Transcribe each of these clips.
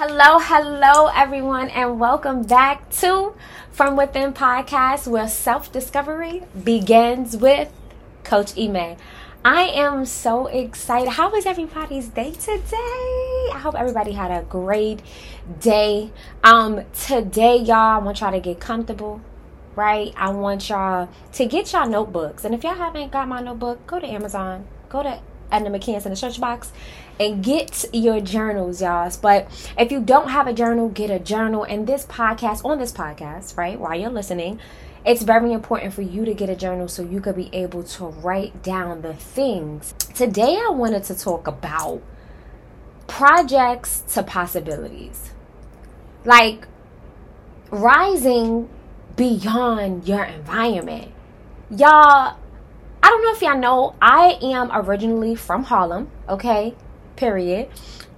Hello, hello, everyone, and welcome back to From Within Podcast, where self discovery begins with Coach Ime. I am so excited. How was everybody's day today? I hope everybody had a great day. Um, today, y'all, I want y'all to get comfortable, right? I want y'all to get y'all notebooks, and if y'all haven't got my notebook, go to Amazon, go to Edna McKeon's in the search box and get your journals, y'all. But if you don't have a journal, get a journal. And this podcast, on this podcast, right, while you're listening, it's very important for you to get a journal so you could be able to write down the things. Today, I wanted to talk about projects to possibilities. Like rising beyond your environment. Y'all, I don't know if y'all know, I am originally from Harlem, okay? period.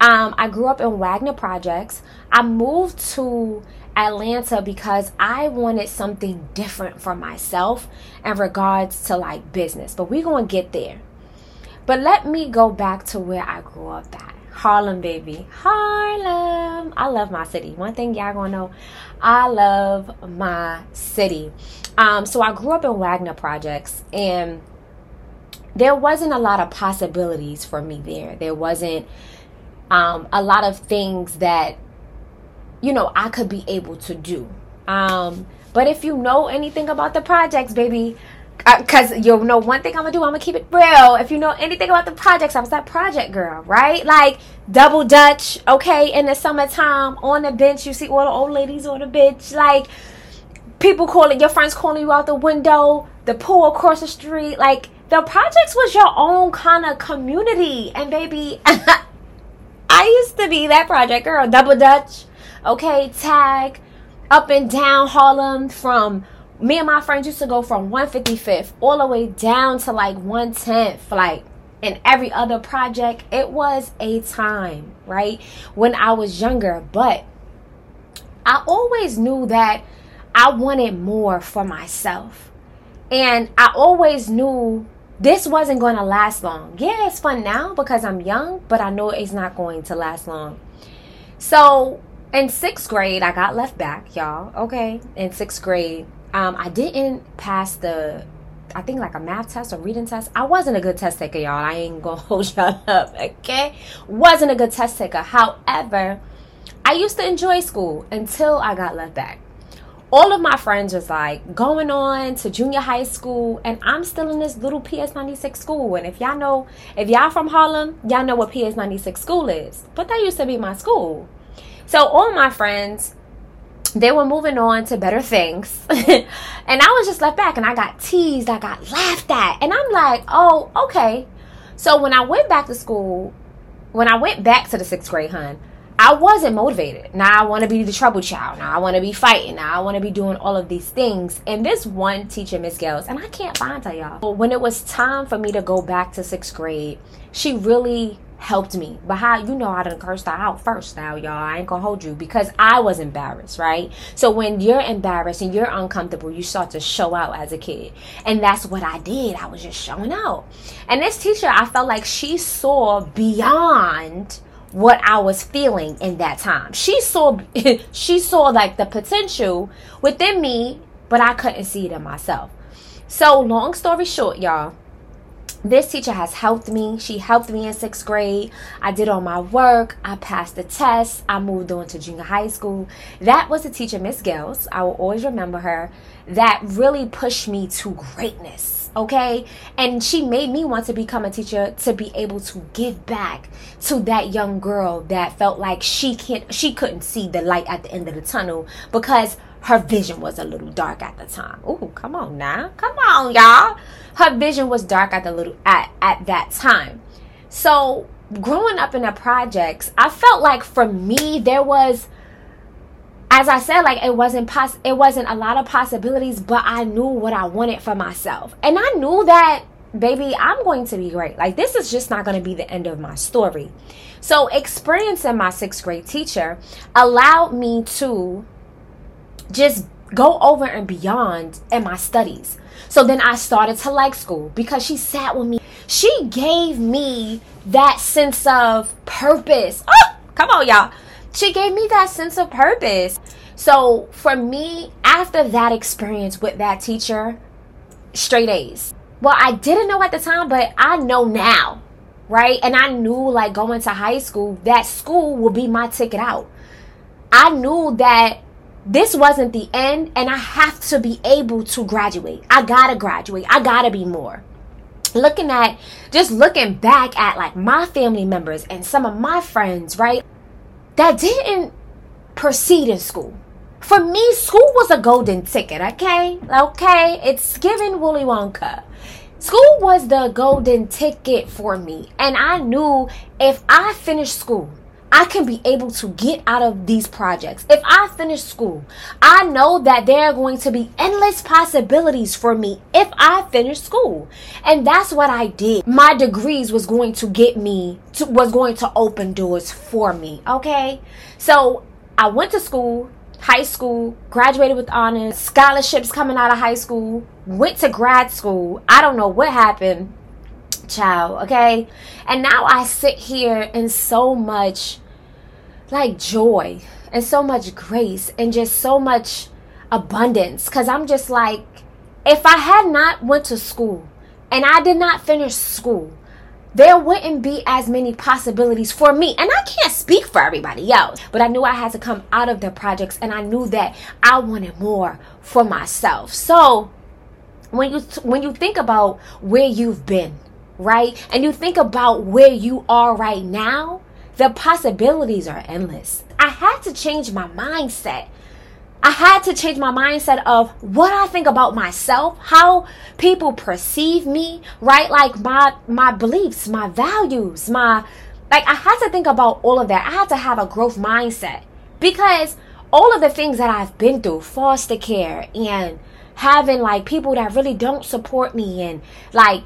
Um, I grew up in Wagner Projects. I moved to Atlanta because I wanted something different for myself in regards to like business. But we're going to get there. But let me go back to where I grew up at. Harlem, baby. Harlem. I love my city. One thing y'all gonna know, I love my city. Um, so I grew up in Wagner Projects and there wasn't a lot of possibilities for me there. There wasn't um, a lot of things that, you know, I could be able to do. Um, but if you know anything about the projects, baby, because uh, you'll know one thing I'm gonna do, I'm gonna keep it real. If you know anything about the projects, I was that project girl, right? Like double dutch, okay, in the summertime on the bench, you see all the old ladies on the bench, like people calling your friends calling you out the window, the pool across the street, like the projects was your own kind of community. And baby, I used to be that project girl, double dutch, okay, tag, up and down Harlem from me and my friends used to go from 155th all the way down to like 110th, like in every other project. It was a time, right? When I was younger, but I always knew that I wanted more for myself. And I always knew this wasn't going to last long. Yeah, it's fun now because I'm young, but I know it's not going to last long. So in sixth grade, I got left back, y'all. Okay, in sixth grade, um, I didn't pass the, I think like a math test or reading test. I wasn't a good test taker, y'all. I ain't gonna hold y'all up, okay? Wasn't a good test taker. However, I used to enjoy school until I got left back all of my friends was like going on to junior high school and i'm still in this little ps96 school and if y'all know if y'all from harlem y'all know what ps96 school is but that used to be my school so all my friends they were moving on to better things and i was just left back and i got teased i got laughed at and i'm like oh okay so when i went back to school when i went back to the sixth grade hun I wasn't motivated. Now I want to be the trouble child. Now I want to be fighting. Now I want to be doing all of these things. And this one teacher, Miss Gales, and I can't find her, y'all. When it was time for me to go back to sixth grade, she really helped me. But how you know I done cursed her out first now, y'all. I ain't gonna hold you because I was embarrassed, right? So when you're embarrassed and you're uncomfortable, you start to show out as a kid. And that's what I did. I was just showing out. And this teacher, I felt like she saw beyond what I was feeling in that time. She saw she saw like the potential within me, but I couldn't see it in myself. So, long story short, y'all, this teacher has helped me. She helped me in sixth grade. I did all my work. I passed the test. I moved on to junior high school. That was the teacher, Miss Gills. I will always remember her. That really pushed me to greatness okay and she made me want to become a teacher to be able to give back to that young girl that felt like she can't she couldn't see the light at the end of the tunnel because her vision was a little dark at the time. Ooh, come on now. Come on, y'all. Her vision was dark at the little at, at that time. So growing up in the projects, I felt like for me there was as I said, like it wasn't poss- it wasn't a lot of possibilities, but I knew what I wanted for myself. And I knew that baby, I'm going to be great. Like this is just not going to be the end of my story. So, experiencing my 6th grade teacher allowed me to just go over and beyond in my studies. So then I started to like school because she sat with me. She gave me that sense of purpose. Oh, come on, y'all she gave me that sense of purpose. So for me, after that experience with that teacher, straight A's. Well, I didn't know at the time, but I know now, right? And I knew like going to high school, that school would be my ticket out. I knew that this wasn't the end and I have to be able to graduate. I gotta graduate. I gotta be more. Looking at, just looking back at like my family members and some of my friends, right? That didn't proceed in school. For me, school was a golden ticket, okay? Okay? It's given Willy Wonka. School was the golden ticket for me. And I knew if I finished school, I can be able to get out of these projects. If I finish school, I know that there are going to be endless possibilities for me if I finish school. And that's what I did. My degrees was going to get me to, was going to open doors for me, okay? So, I went to school, high school, graduated with honors, scholarships coming out of high school, went to grad school. I don't know what happened child, okay? And now I sit here in so much like joy and so much grace and just so much abundance cuz I'm just like if I had not went to school and I did not finish school, there wouldn't be as many possibilities for me. And I can't speak for everybody else, but I knew I had to come out of the projects and I knew that I wanted more for myself. So, when you when you think about where you've been, right? And you think about where you are right now, the possibilities are endless. I had to change my mindset. I had to change my mindset of what I think about myself, how people perceive me, right? Like my my beliefs, my values, my like I had to think about all of that. I had to have a growth mindset because all of the things that I've been through, foster care and having like people that really don't support me and like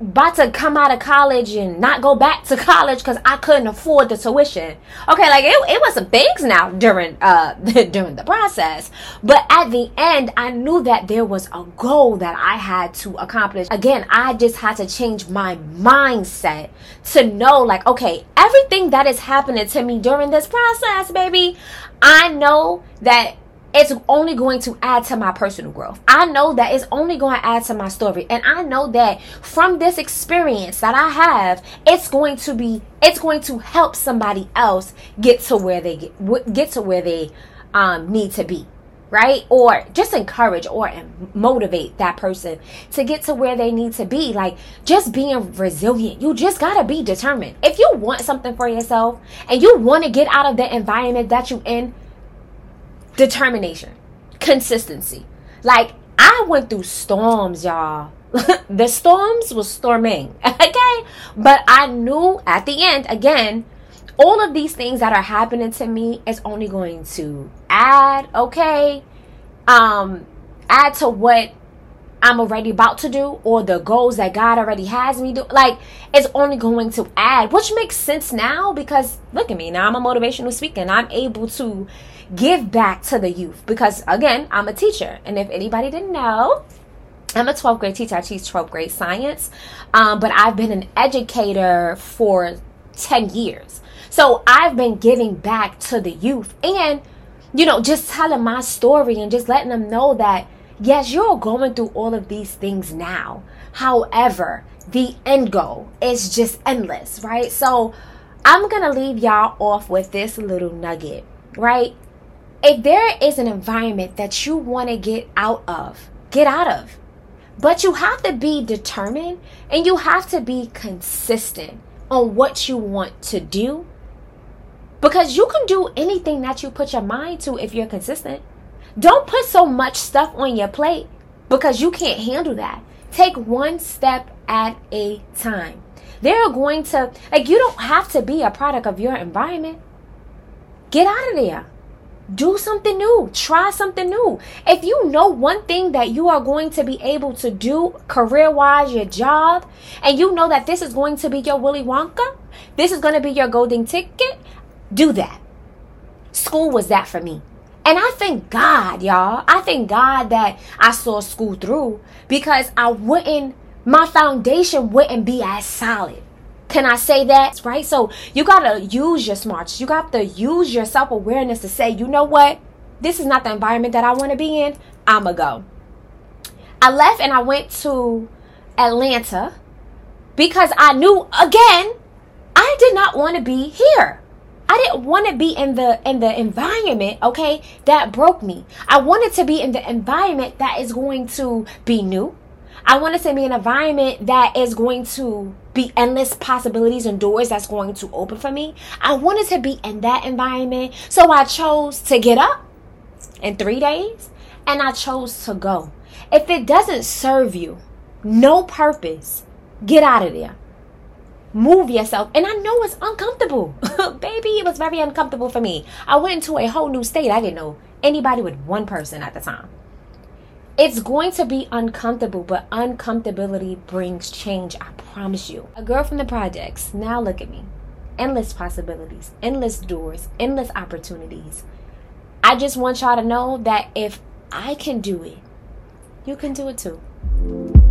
about to come out of college and not go back to college because I couldn't afford the tuition. Okay, like it, it was some things now during uh during the process, but at the end, I knew that there was a goal that I had to accomplish. Again, I just had to change my mindset to know, like, okay, everything that is happening to me during this process, baby, I know that it's only going to add to my personal growth. I know that it's only going to add to my story. And I know that from this experience that I have, it's going to be, it's going to help somebody else get to where they get, get to where they um, need to be. Right? Or just encourage or motivate that person to get to where they need to be. Like just being resilient. You just got to be determined. If you want something for yourself and you want to get out of the environment that you're in, determination, consistency. Like I went through storms, y'all. the storms was storming, okay? But I knew at the end, again, all of these things that are happening to me is only going to add, okay? Um, add to what I'm already about to do or the goals that God already has me do. Like, it's only going to add, which makes sense now because look at me. Now I'm a motivational speaker and I'm able to give back to the youth because again i'm a teacher and if anybody didn't know I'm a 12th grade teacher. I teach 12th grade science, um, but I've been an educator for 10 years. So I've been giving back to the youth and, you know, just telling my story and just letting them know that, yes, you're going through all of these things now. However, the end goal is just endless, right? So I'm going to leave y'all off with this little nugget, right? If there is an environment that you want to get out of, get out of. But you have to be determined and you have to be consistent on what you want to do. Because you can do anything that you put your mind to if you're consistent. Don't put so much stuff on your plate because you can't handle that. Take one step at a time. They're going to, like, you don't have to be a product of your environment. Get out of there do something new. Try something new. If you know one thing that you are going to be able to do career wise your job and you know that this is going to be your willy wonka this is going to be your golden ticket do that. School was that for me. And i thank god y'all. I thank god that i saw school through because i wouldn't my foundation wouldn't be as solid Can I say that? Right? So you gotta use your smarts. You got to use your self awareness to say, you know what? This is not the environment that I want to be in. I'ma go. I left and I went to Atlanta because I knew again I did not want to be here. I didn't want to be in the in the environment, okay, that broke me. I wanted to be in the environment that is going to be new. I wanted to be in an environment that is going to be endless possibilities and doors that's going to open for me. I wanted to be in that environment. So I chose to get up in three days and I chose to go. If it doesn't serve you, no purpose, get out of there. Move yourself. And I know it's uncomfortable. Baby, it was very uncomfortable for me. I went into a whole new state. I didn't know anybody with one person at the time. It's going to be uncomfortable, but uncomfortability brings change, I promise you. A girl from the projects, now look at me. Endless possibilities, endless doors, endless opportunities. I just want y'all to know that if I can do it, you can do it too.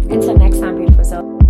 Until next time, beautiful soul.